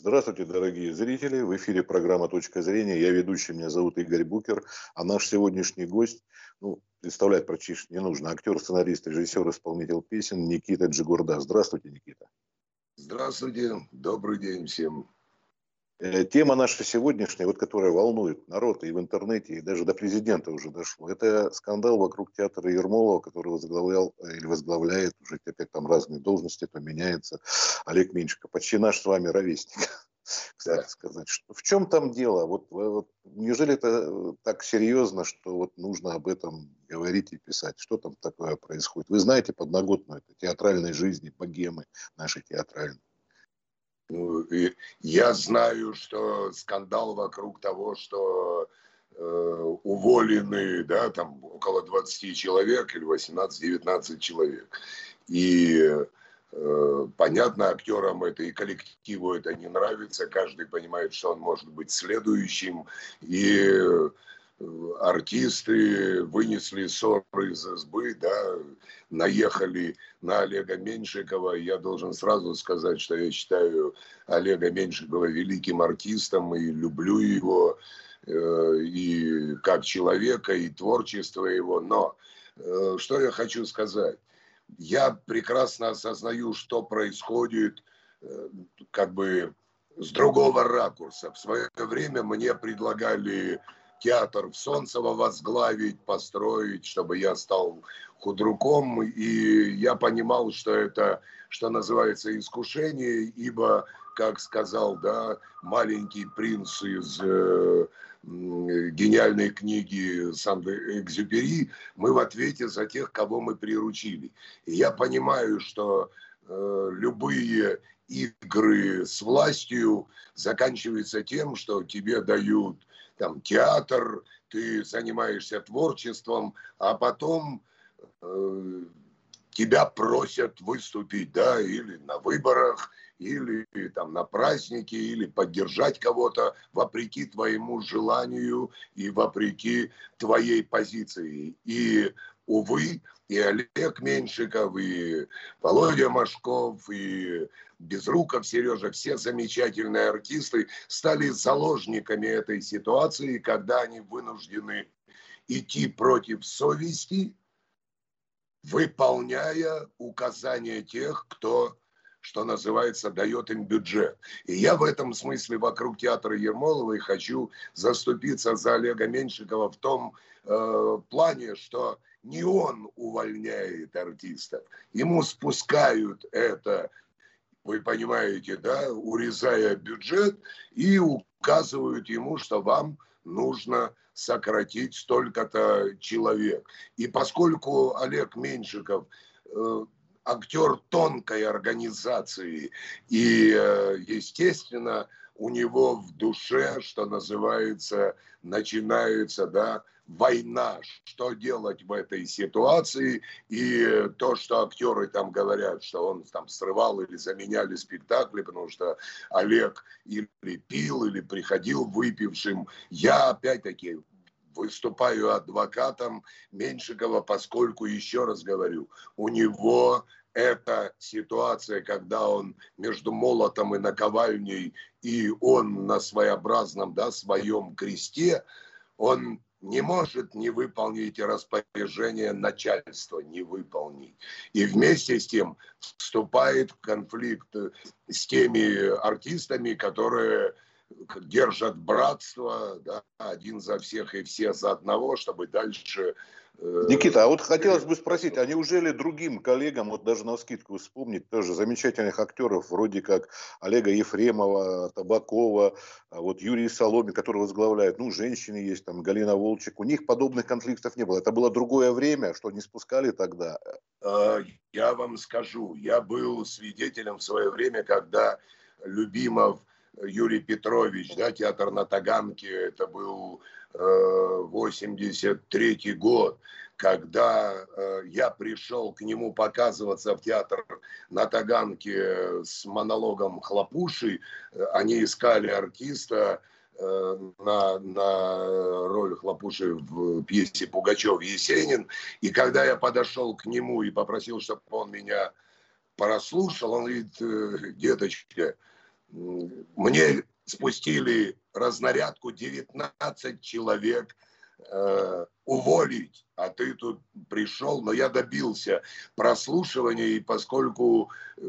Здравствуйте, дорогие зрители. В эфире программа «Точка зрения». Я ведущий, меня зовут Игорь Букер. А наш сегодняшний гость, ну, представлять практически не нужно, актер, сценарист, режиссер, исполнитель песен Никита Джигурда. Здравствуйте, Никита. Здравствуйте, добрый день всем. Э, тема наша сегодняшняя, вот которая волнует народ и в интернете, и даже до президента уже дошло, это скандал вокруг театра Ермолова, который возглавлял э, или возглавляет, уже теперь там разные должности, то меняется, Олег Меньшико, почти наш с вами ровесник, кстати сказать. Что, в чем там дело? Вот, вот, неужели это э, так серьезно, что вот нужно об этом говорить и писать? Что там такое происходит? Вы знаете подноготную это театральной жизни, богемы нашей театральной. Ну, и я знаю, что скандал вокруг того, что э, уволены, да, там около 20 человек или 18-19 человек. И э, понятно, актерам это и коллективу это не нравится, каждый понимает, что он может быть следующим. И артисты вынесли ссоры из избы, да, наехали на Олега Меньшикова. Я должен сразу сказать, что я считаю Олега Меньшикова великим артистом и люблю его э, и как человека, и творчество его. Но э, что я хочу сказать? Я прекрасно осознаю, что происходит э, как бы с другого ракурса. В свое время мне предлагали театр в Солнцево возглавить, построить, чтобы я стал худруком. И я понимал, что это, что называется, искушение, ибо, как сказал, да, маленький принц из э, гениальной книги Сан-Экзюпери, мы в ответе за тех, кого мы приручили. И я понимаю, что э, любые игры с властью заканчиваются тем, что тебе дают там театр, ты занимаешься творчеством, а потом э, тебя просят выступить, да, или на выборах, или там на празднике, или поддержать кого-то вопреки твоему желанию и вопреки твоей позиции. И увы, и Олег Меньшиков, и Володя Машков, и Безруков Сережа, все замечательные артисты стали заложниками этой ситуации, когда они вынуждены идти против совести, выполняя указания тех, кто что называется, дает им бюджет. И я в этом смысле вокруг театра Ермолова и хочу заступиться за Олега Меньшикова в том э, плане, что не он увольняет артистов, ему спускают это, вы понимаете, да, урезая бюджет и указывают ему, что вам нужно сократить столько-то человек. И поскольку Олег Меньшиков э, актер тонкой организации, и, э, естественно, у него в душе, что называется, начинается, да, война, что делать в этой ситуации, и то, что актеры там говорят, что он там срывал или заменяли спектакли, потому что Олег или пил, или приходил выпившим. Я, опять-таки, выступаю адвокатом Меньшикова, поскольку, еще раз говорю, у него эта ситуация, когда он между молотом и наковальней, и он на своеобразном, да, своем кресте, он не может не выполнить распоряжение начальства, не выполнить. И вместе с тем вступает в конфликт с теми артистами, которые держат братство, да, один за всех и все за одного, чтобы дальше Э, Никита, а вот хотелось бы спросить, а неужели другим коллегам, вот даже на скидку вспомнить, тоже замечательных актеров, вроде как Олега Ефремова, Табакова, а вот Юрий Соломин, который возглавляет, ну, женщины есть, там, Галина Волчек, у них подобных конфликтов не было. Это было другое время, что не спускали тогда? А, я вам скажу, я был свидетелем в свое время, когда Любимов Юрий Петрович, да, театр на Таганке, это был 83 год, когда э, я пришел к нему показываться в театр на Таганке с монологом Хлопуши, э, они искали артиста э, на, на роль Хлопуши в пьесе Пугачев Есенин. И когда я подошел к нему и попросил, чтобы он меня прослушал, он говорит, деточка, мне спустили разнарядку 19 человек э, уволить, а ты тут пришел, но я добился прослушивания, и поскольку э,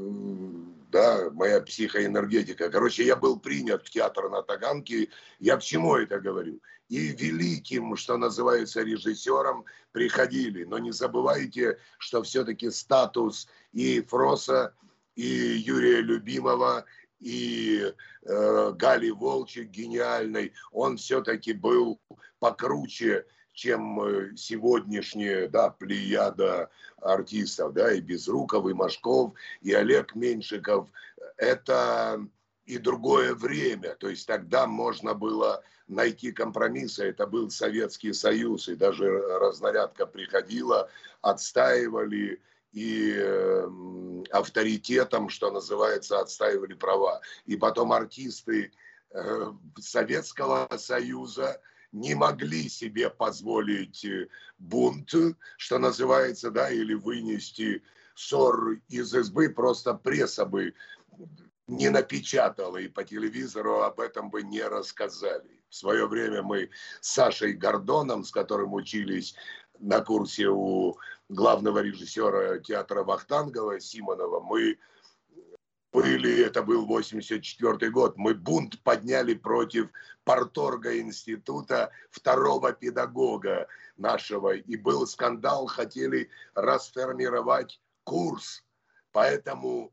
да, моя психоэнергетика, короче, я был принят в театр на Таганке, я к чему это говорю? И великим, что называется, режиссером приходили, но не забывайте, что все-таки статус и Фроса, и Юрия Любимого, и э, Гали Волчек гениальный, он все-таки был покруче, чем э, сегодняшняя да, плеяда артистов, да, и Безруков, и Машков, и Олег Меньшиков. Это и другое время, то есть тогда можно было найти компромиссы, это был Советский Союз, и даже разнарядка приходила, отстаивали и э, авторитетом, что называется, отстаивали права. И потом артисты э, Советского Союза не могли себе позволить э, бунт, что называется, да, или вынести ссор из избы, просто пресса бы не напечатала, и по телевизору об этом бы не рассказали. В свое время мы с Сашей Гордоном, с которым учились на курсе у главного режиссера театра Вахтангова Симонова, мы были, это был 84 год, мы бунт подняли против Порторга института второго педагога нашего. И был скандал, хотели расформировать курс. Поэтому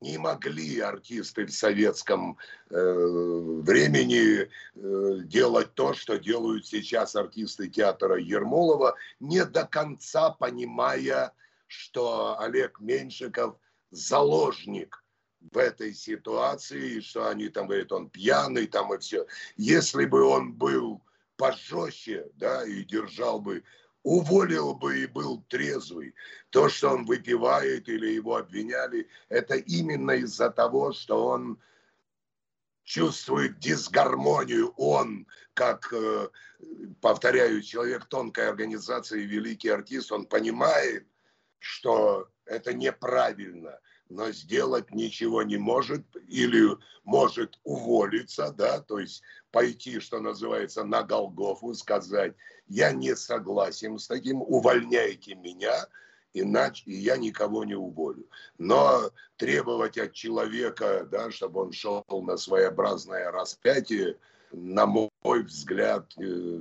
не могли артисты в советском э, времени э, делать то, что делают сейчас артисты театра Ермолова, не до конца понимая, что Олег Меньшиков заложник в этой ситуации, что они там говорят, он пьяный там и все. Если бы он был пожестче, да, и держал бы уволил бы и был трезвый. То, что он выпивает или его обвиняли, это именно из-за того, что он чувствует дисгармонию. Он, как, э, повторяю, человек тонкой организации, великий артист, он понимает, что это неправильно – но сделать ничего не может или может уволиться, да, то есть пойти, что называется, на Голгофу, сказать, я не согласен с таким, увольняйте меня, иначе я никого не уволю. Но требовать от человека, да, чтобы он шел на своеобразное распятие, на мой взгляд, э,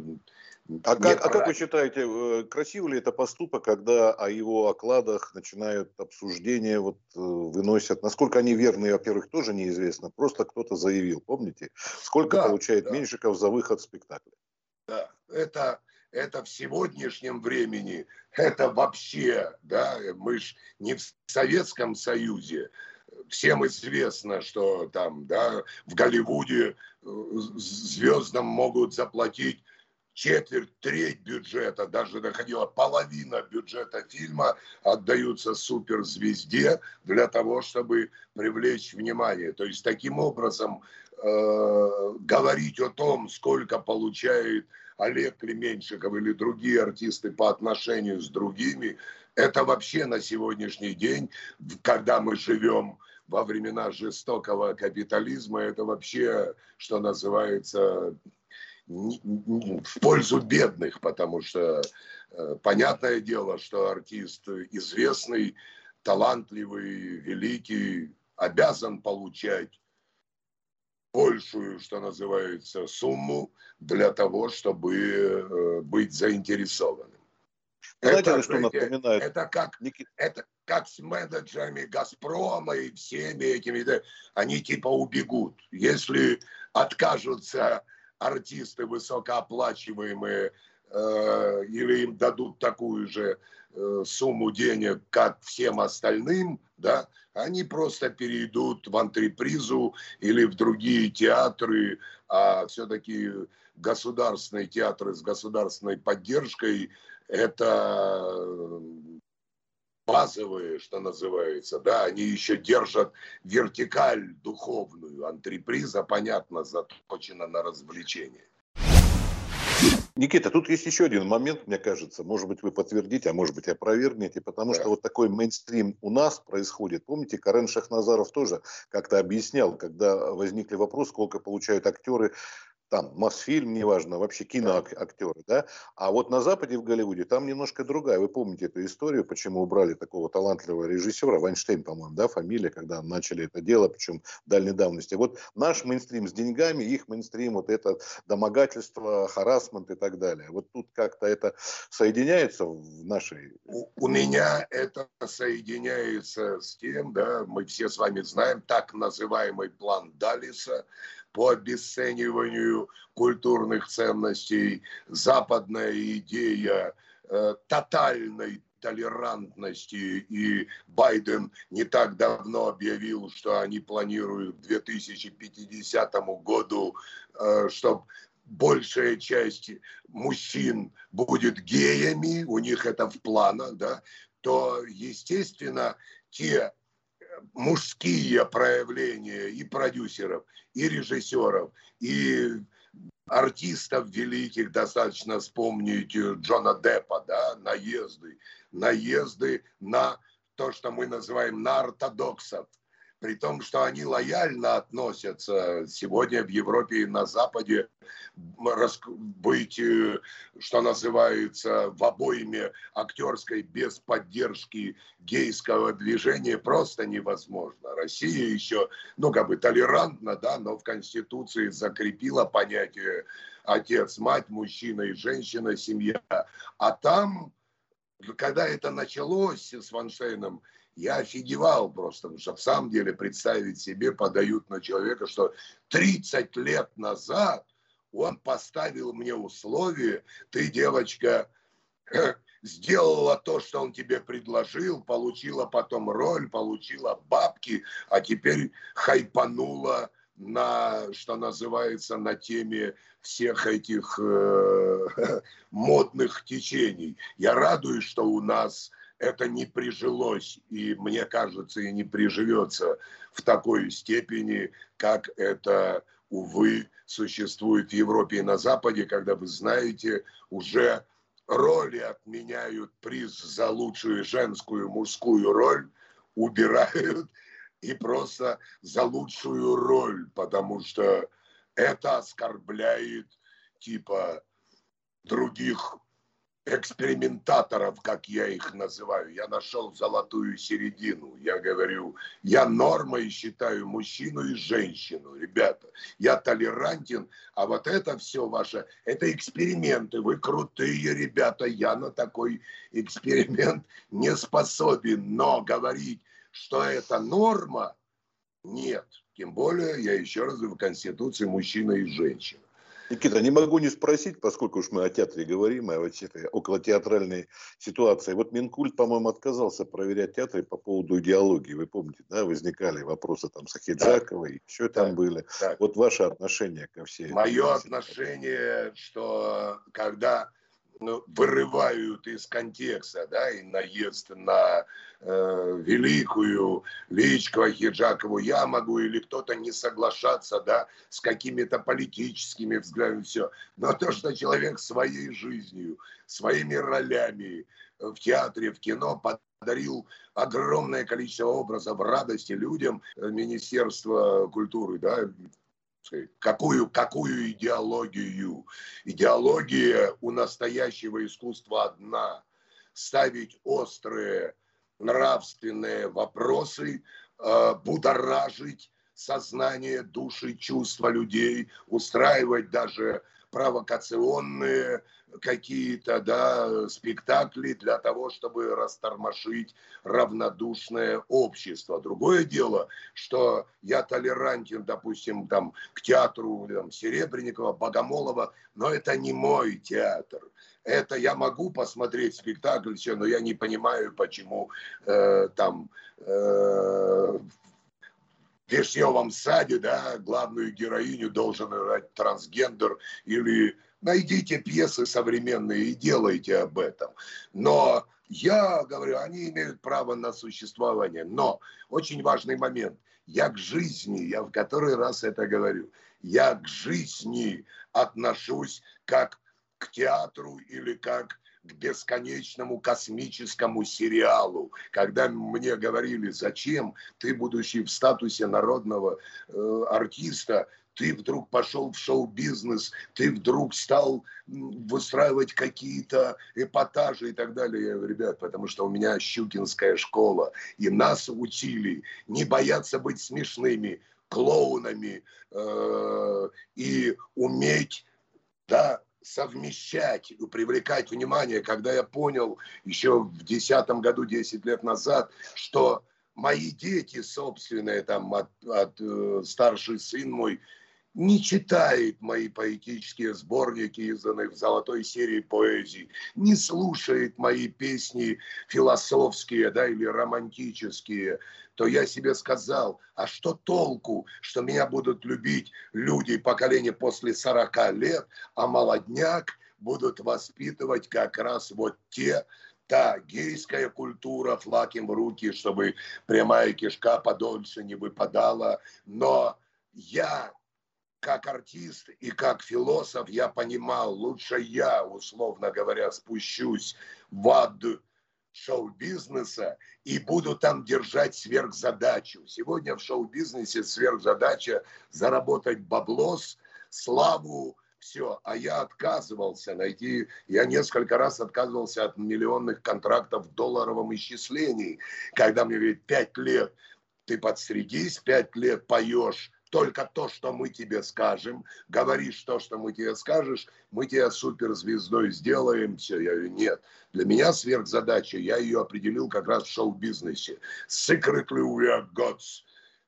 а как, а как вы считаете, э, красивый ли это поступок, когда о его окладах начинают обсуждения, вот э, выносят, насколько они верны, во-первых, тоже неизвестно, просто кто-то заявил, помните, сколько да, получает да. Меньшиков за выход в спектакль? Да, это, это в сегодняшнем времени, это вообще, да, мы ж не в Советском Союзе, всем известно, что там, да, в Голливуде э, звездам могут заплатить четверть, треть бюджета, даже доходила половина бюджета фильма отдаются суперзвезде для того, чтобы привлечь внимание. То есть таким образом э, говорить о том, сколько получает Олег Клеменщиков или другие артисты по отношению с другими, это вообще на сегодняшний день, когда мы живем во времена жестокого капитализма, это вообще, что называется, в пользу бедных, потому что э, понятное дело, что артист известный, талантливый, великий, обязан получать большую, что называется, сумму для того, чтобы э, быть заинтересованным. Знаете, это, что напоминает? Это как, это как с менеджерами Газпрома и всеми этими, они типа убегут. Если откажутся артисты высокооплачиваемые э, или им дадут такую же э, сумму денег, как всем остальным, да, они просто перейдут в антрепризу или в другие театры, а все-таки государственные театры с государственной поддержкой это базовые, что называется, да, они еще держат вертикаль духовную. Антреприза, понятно, заточена на развлечение. Никита, тут есть еще один момент, мне кажется. Может быть, вы подтвердите, а может быть, опровергнете, потому да. что вот такой мейнстрим у нас происходит. Помните, Карен Шахназаров тоже как-то объяснял, когда возникли вопросы, сколько получают актеры там Мосфильм, неважно, вообще киноактеры, да, а вот на Западе, в Голливуде, там немножко другая. Вы помните эту историю, почему убрали такого талантливого режиссера, Вайнштейн, по-моему, да, фамилия, когда начали это дело, причем дальней давности. Вот наш мейнстрим с деньгами, их мейнстрим, вот это домогательство, харасмент и так далее. Вот тут как-то это соединяется в нашей... У, у меня это соединяется с тем, да, мы все с вами знаем, так называемый план Далиса, по обесцениванию культурных ценностей, западная идея э, тотальной толерантности, и Байден не так давно объявил, что они планируют к 2050 году, э, чтобы большая часть мужчин будет геями, у них это в планах, да, то, естественно, те мужские проявления и продюсеров, и режиссеров, и артистов великих, достаточно вспомнить Джона Деппа, да, наезды, наезды на то, что мы называем на ортодоксов, при том, что они лояльно относятся сегодня в Европе и на Западе быть, э, что называется, в обойме актерской без поддержки гейского движения просто невозможно. Россия еще, ну, как бы толерантна, да, но в Конституции закрепила понятие отец, мать, мужчина и женщина, семья. А там, когда это началось с Ваншейном, я офигевал просто, потому что в самом деле представить себе подают на человека, что 30 лет назад он поставил мне условие, ты, девочка, сделала то, что он тебе предложил, получила потом роль, получила бабки, а теперь хайпанула на, что называется, на теме всех этих э, модных течений. Я радуюсь, что у нас это не прижилось, и мне кажется, и не приживется в такой степени, как это, увы, существует в Европе и на Западе, когда вы знаете, уже роли отменяют приз за лучшую женскую мужскую роль, убирают и просто за лучшую роль, потому что это оскорбляет типа других экспериментаторов, как я их называю. Я нашел золотую середину. Я говорю, я нормой считаю мужчину и женщину. Ребята, я толерантен, а вот это все ваше, это эксперименты. Вы крутые ребята, я на такой эксперимент не способен. Но говорить, что это норма, нет. Тем более, я еще раз говорю, в Конституции мужчина и женщина. Никита, не могу не спросить, поскольку уж мы о театре говорим, о вот этой околотеатральной ситуации. Вот Минкульт, по-моему, отказался проверять театры по поводу идеологии. Вы помните, да, возникали вопросы там с Ахиджаковой, еще там были. Так. Вот ваше отношение ко всей Мое отношение, что когда вырывают из контекста, да, и наезд на э, великую Личкову, Хиджакову, я могу или кто-то не соглашаться, да, с какими-то политическими взглядами, все. Но то, что человек своей жизнью, своими ролями в театре, в кино подарил огромное количество образов радости людям, э, Министерство культуры, да, какую, какую идеологию? Идеология у настоящего искусства одна. Ставить острые нравственные вопросы, э, будоражить сознание, души, чувства людей, устраивать даже провокационные какие-то да, спектакли для того, чтобы растормошить равнодушное общество. Другое дело, что я толерантен, допустим, там, к театру там, Серебренникова, Богомолова, но это не мой театр. Это я могу посмотреть спектакль, все, но я не понимаю, почему э, там э, в Вишневом саде, да, главную героиню должен играть трансгендер или найдите пьесы современные и делайте об этом. Но я говорю, они имеют право на существование. Но очень важный момент. Я к жизни, я в который раз это говорю, я к жизни отношусь как к театру или как к бесконечному космическому сериалу, когда мне говорили, зачем ты, будучи в статусе народного э, артиста, ты вдруг пошел в шоу-бизнес, ты вдруг стал выстраивать какие-то эпатажи и так далее. Я говорю, ребят, потому что у меня щукинская школа, и нас учили не бояться быть смешными, клоунами э, и уметь да, совмещать привлекать внимание, когда я понял еще в десятом году, 10 лет назад, что мои дети собственные, там, от, от э, старший сын мой, не читает мои поэтические сборники, изданные в золотой серии поэзии, не слушает мои песни философские да, или романтические, то я себе сказал, а что толку, что меня будут любить люди поколения после 40 лет, а молодняк будут воспитывать как раз вот те, та гейская культура, флаг им в руки, чтобы прямая кишка подольше не выпадала. Но я как артист и как философ я понимал, лучше я, условно говоря, спущусь в ад шоу-бизнеса и буду там держать сверхзадачу. Сегодня в шоу-бизнесе сверхзадача заработать баблос, славу, все. А я отказывался найти, я несколько раз отказывался от миллионных контрактов в долларовом исчислении, когда мне говорят, пять лет ты подстригись, пять лет поешь только то, что мы тебе скажем, говоришь то, что мы тебе скажешь, мы тебя суперзвездой сделаем, все. Я говорю, нет. Для меня сверхзадача, я ее определил как раз в шоу-бизнесе. Secretly we are gods.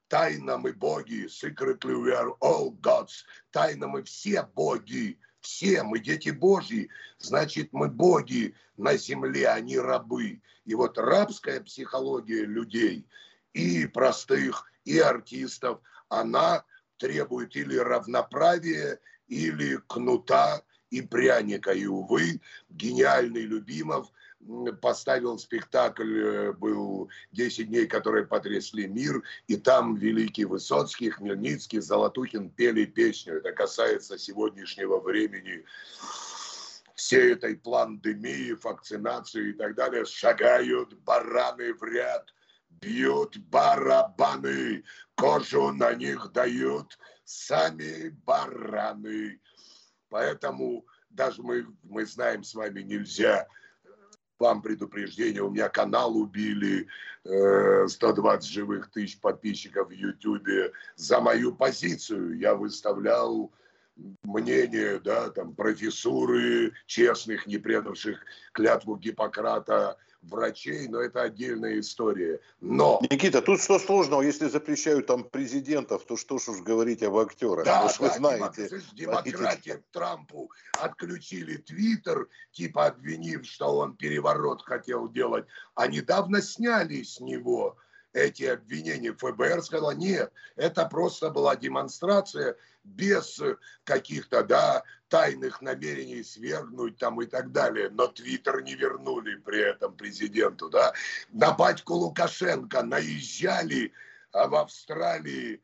Тайно мы боги. Secretly we are all gods. Тайно мы все боги. Все мы дети Божьи, значит, мы боги на земле, а не рабы. И вот рабская психология людей и простых, и артистов, она требует или равноправия, или кнута и пряника. И, увы, гениальный Любимов поставил спектакль, э, был 10 дней, которые потрясли мир, и там великий Высоцкий, Хмельницкий, Золотухин пели песню. Это касается сегодняшнего времени всей этой пандемии, вакцинации и так далее. Шагают бараны в ряд – бьют барабаны, кожу на них дают сами бараны. Поэтому даже мы, мы знаем с вами, нельзя вам предупреждение, у меня канал убили, 120 э, живых тысяч подписчиков в Ютубе за мою позицию. Я выставлял мнение, да, там, профессуры честных, не предавших клятву Гиппократа врачей, но это отдельная история. Но... Никита, тут что сложного, если запрещают там президентов, то что ж уж говорить об актерах? Да, да, вы знаете. Демократия Трампу отключили Твиттер, типа обвинив, что он переворот хотел делать, а недавно сняли с него эти обвинения. ФБР сказала, нет, это просто была демонстрация без каких-то, да, тайных намерений свергнуть там и так далее. Но Твиттер не вернули при этом президенту, да. На батьку Лукашенко наезжали, а в Австралии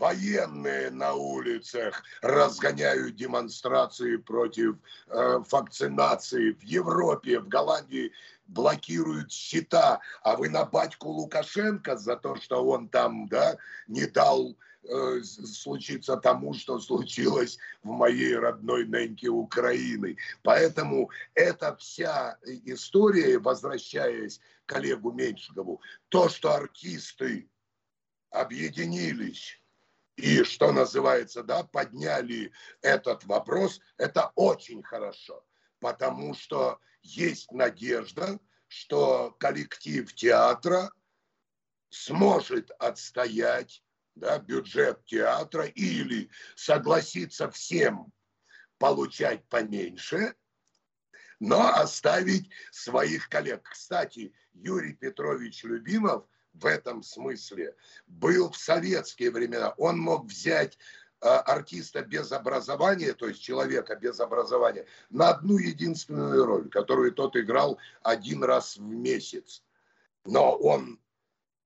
военные на улицах разгоняют демонстрации против э, вакцинации. В Европе, в Голландии блокируют счета, а вы на батьку Лукашенко за то, что он там да, не дал э, случиться тому, что случилось в моей родной неньке Украины. Поэтому эта вся история, возвращаясь к Олегу Меньшикову, то, что артисты объединились и, что называется, да, подняли этот вопрос, это очень хорошо, потому что есть надежда, что коллектив театра сможет отстоять да, бюджет театра или согласиться всем получать поменьше, но оставить своих коллег. Кстати, Юрий Петрович Любимов в этом смысле был в советские времена. Он мог взять а, артиста без образования, то есть человека без образования, на одну единственную роль, которую тот играл один раз в месяц. Но он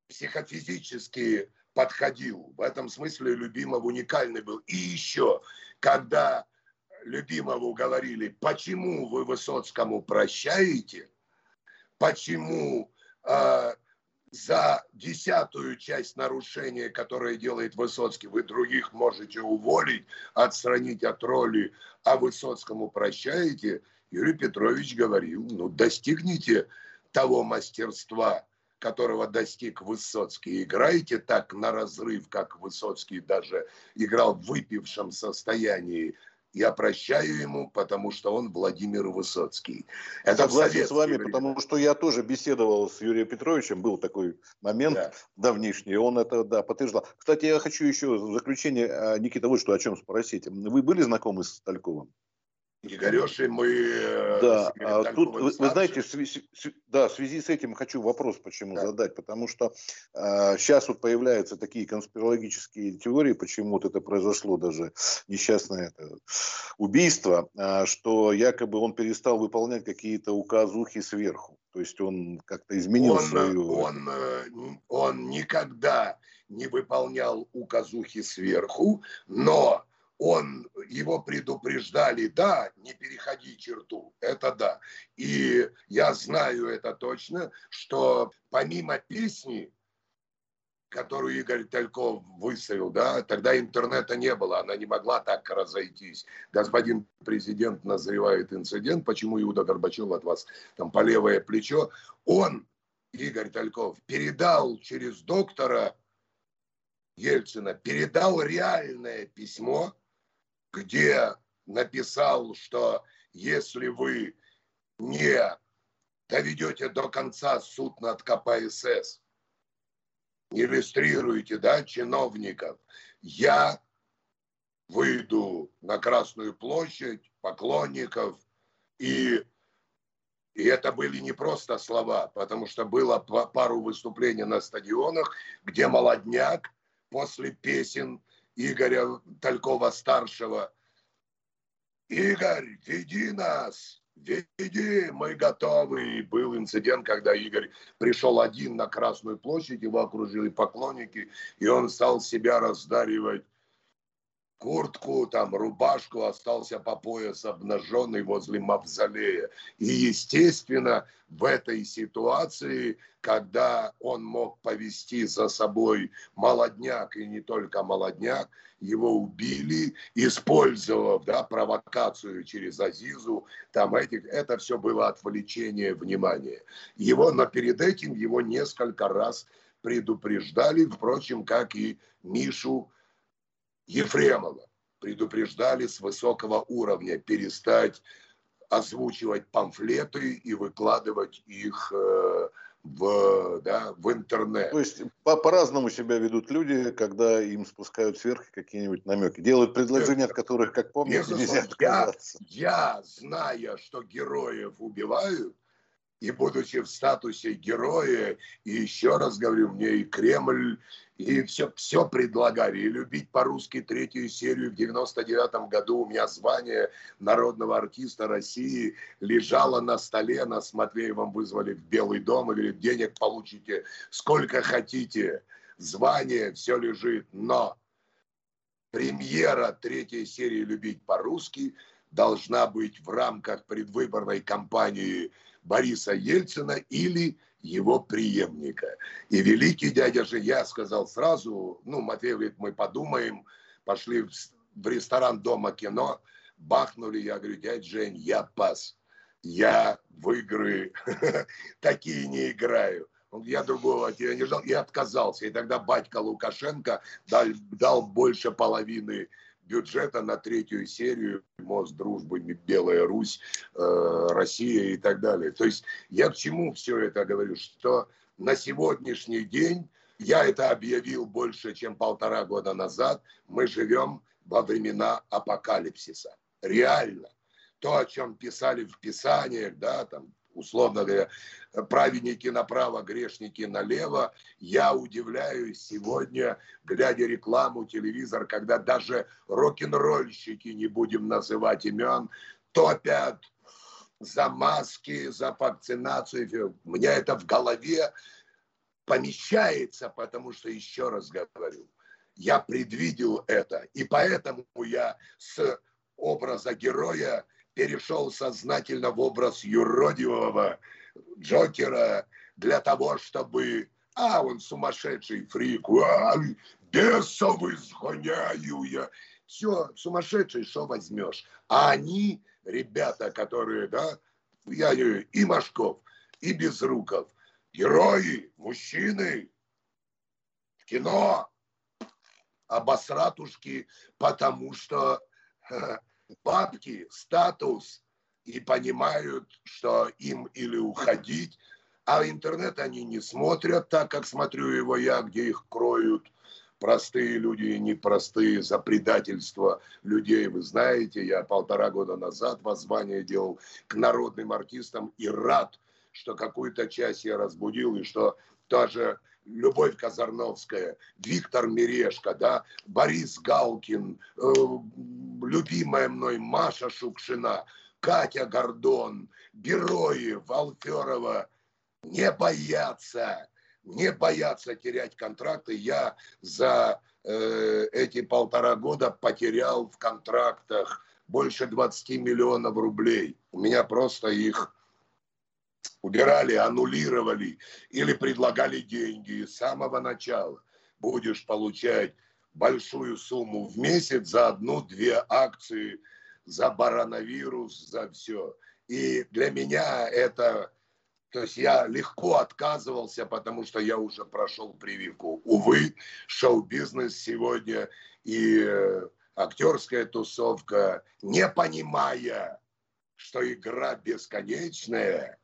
психофизически подходил. В этом смысле Любимов уникальный был. И еще, когда любимого уговорили, почему вы Высоцкому прощаете, почему э, за десятую часть нарушения, которое делает Высоцкий, вы других можете уволить, отстранить от роли, а Высоцкому прощаете, Юрий Петрович говорил, ну достигните того мастерства, которого достиг Высоцкий. Играете так на разрыв, как Высоцкий даже играл в выпившем состоянии. Я прощаю ему, потому что он Владимир Высоцкий. Это Согласен с вами, время. потому что я тоже беседовал с Юрием Петровичем, был такой момент да. давнишний, он это да, подтверждал. Кстати, я хочу еще в заключение, а, Никита, вот что о чем спросить. Вы были знакомы с Тальковым? Игорешей мы... Э, да, а тут, вы, вы знаете, в связи, да, в связи с этим хочу вопрос почему да. задать, потому что э, сейчас вот появляются такие конспирологические теории, почему вот это произошло, даже несчастное это, убийство, э, что якобы он перестал выполнять какие-то указухи сверху, то есть он как-то изменил он, свою... Он, э, он никогда не выполнял указухи сверху, но он, его предупреждали, да, не переходи черту, это да. И я знаю это точно, что помимо песни, которую Игорь Тальков выставил, да, тогда интернета не было, она не могла так разойтись. Господин президент назревает инцидент, почему Иуда Горбачев от вас там по левое плечо. Он, Игорь Тальков, передал через доктора Ельцина, передал реальное письмо, где написал, что если вы не доведете до конца суд над КПСС, иллюстрируете, да, чиновников, я выйду на Красную площадь, поклонников, и, и это были не просто слова, потому что было пару выступлений на стадионах, где молодняк после песен Игоря Талькова-старшего. Игорь, веди нас, веди, мы готовы. И был инцидент, когда Игорь пришел один на Красную площадь, его окружили поклонники, и он стал себя раздаривать куртку, там, рубашку, остался по пояс обнаженный возле мавзолея. И, естественно, в этой ситуации, когда он мог повести за собой молодняк, и не только молодняк, его убили, использовав да, провокацию через Азизу, там этих, это все было отвлечение внимания. Его, но перед этим его несколько раз предупреждали, впрочем, как и Мишу Ефремова предупреждали с высокого уровня перестать озвучивать памфлеты и выкладывать их э, в, да, в интернет. То есть по- по-разному себя ведут люди, когда им спускают сверху какие-нибудь намеки. Делают предложения, от которых, как помните, нельзя отказаться. Я, я, зная, что героев убивают, и будучи в статусе героя, и еще раз говорю, мне и Кремль, и все, все предлагали. И любить по-русски третью серию в 99 году у меня звание народного артиста России лежало на столе, нас с Матвеевым вызвали в Белый дом и говорит, денег получите сколько хотите, звание, все лежит, но премьера третьей серии «Любить по-русски» должна быть в рамках предвыборной кампании Бориса Ельцина или его преемника. И великий дядя же, я сказал сразу, ну, Матвей говорит, мы подумаем, пошли в, ресторан Дома кино, бахнули, я говорю, дядя Жень, я пас, я в игры такие не играю. Я другого от тебя не ждал и отказался. И тогда батька Лукашенко дал, дал больше половины бюджета на третью серию «Мост дружбы», «Белая Русь», э, «Россия» и так далее. То есть я к чему все это говорю? Что на сегодняшний день, я это объявил больше, чем полтора года назад, мы живем во времена апокалипсиса. Реально. То, о чем писали в Писаниях, да, там, условно говоря, праведники направо, грешники налево. Я удивляюсь сегодня, глядя рекламу, телевизор, когда даже рок-н-ролльщики, не будем называть имен, топят за маски, за вакцинацию. У меня это в голове помещается, потому что, еще раз говорю, я предвидел это. И поэтому я с образа героя перешел сознательно в образ юродивого Джокера для того, чтобы... А, он сумасшедший фрик, а, бесов изгоняю я. Все, сумасшедший, что возьмешь. А они, ребята, которые, да, я и Машков, и Безруков, герои, мужчины, в кино, обосратушки, потому что бабки, статус, и понимают, что им или уходить, а интернет они не смотрят так, как смотрю его я, где их кроют простые люди и непростые за предательство людей. Вы знаете, я полтора года назад воззвание делал к народным артистам и рад, что какую-то часть я разбудил, и что тоже Любовь Казарновская, Виктор Мирешко, да, Борис Галкин, э, любимая мной Маша Шукшина, Катя Гордон, Героев, Алферова, не бояться, не бояться терять контракты. Я за э, эти полтора года потерял в контрактах больше 20 миллионов рублей. У меня просто их убирали, аннулировали или предлагали деньги с самого начала. Будешь получать большую сумму в месяц за одну-две акции, за барановирус, за все. И для меня это... То есть я легко отказывался, потому что я уже прошел прививку. Увы, шоу-бизнес сегодня и э, актерская тусовка, не понимая, что игра бесконечная,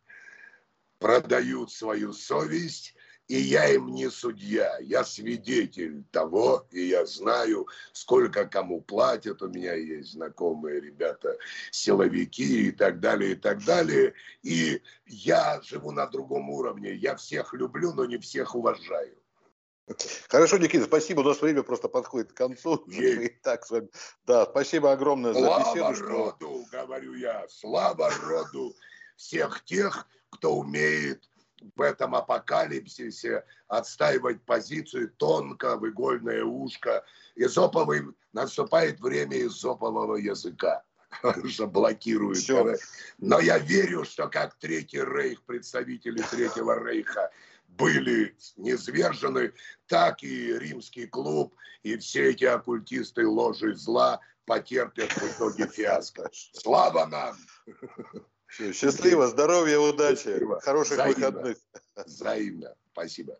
продают свою совесть, и я им не судья, я свидетель того, и я знаю, сколько кому платят, у меня есть знакомые ребята, силовики и так далее, и так далее, и я живу на другом уровне, я всех люблю, но не всех уважаю. Хорошо, Никита, спасибо. У нас время просто подходит к концу. Так, с вами... Да, спасибо огромное слава за беседу. Слава роду, говорю я, слава роду всех тех, кто умеет в этом апокалипсисе отстаивать позицию тонко в игольное ушко. Изоповый, наступает время изопового языка что блокирует. Все. Но я верю, что как Третий Рейх, представители Третьего Рейха были низвержены, так и римский клуб и все эти оккультисты ложи зла потерпят в итоге фиаско. Слава нам! Счастливо, здоровья, удачи, Счастливо. хороших Взаимно. выходных. Взаимно. Спасибо.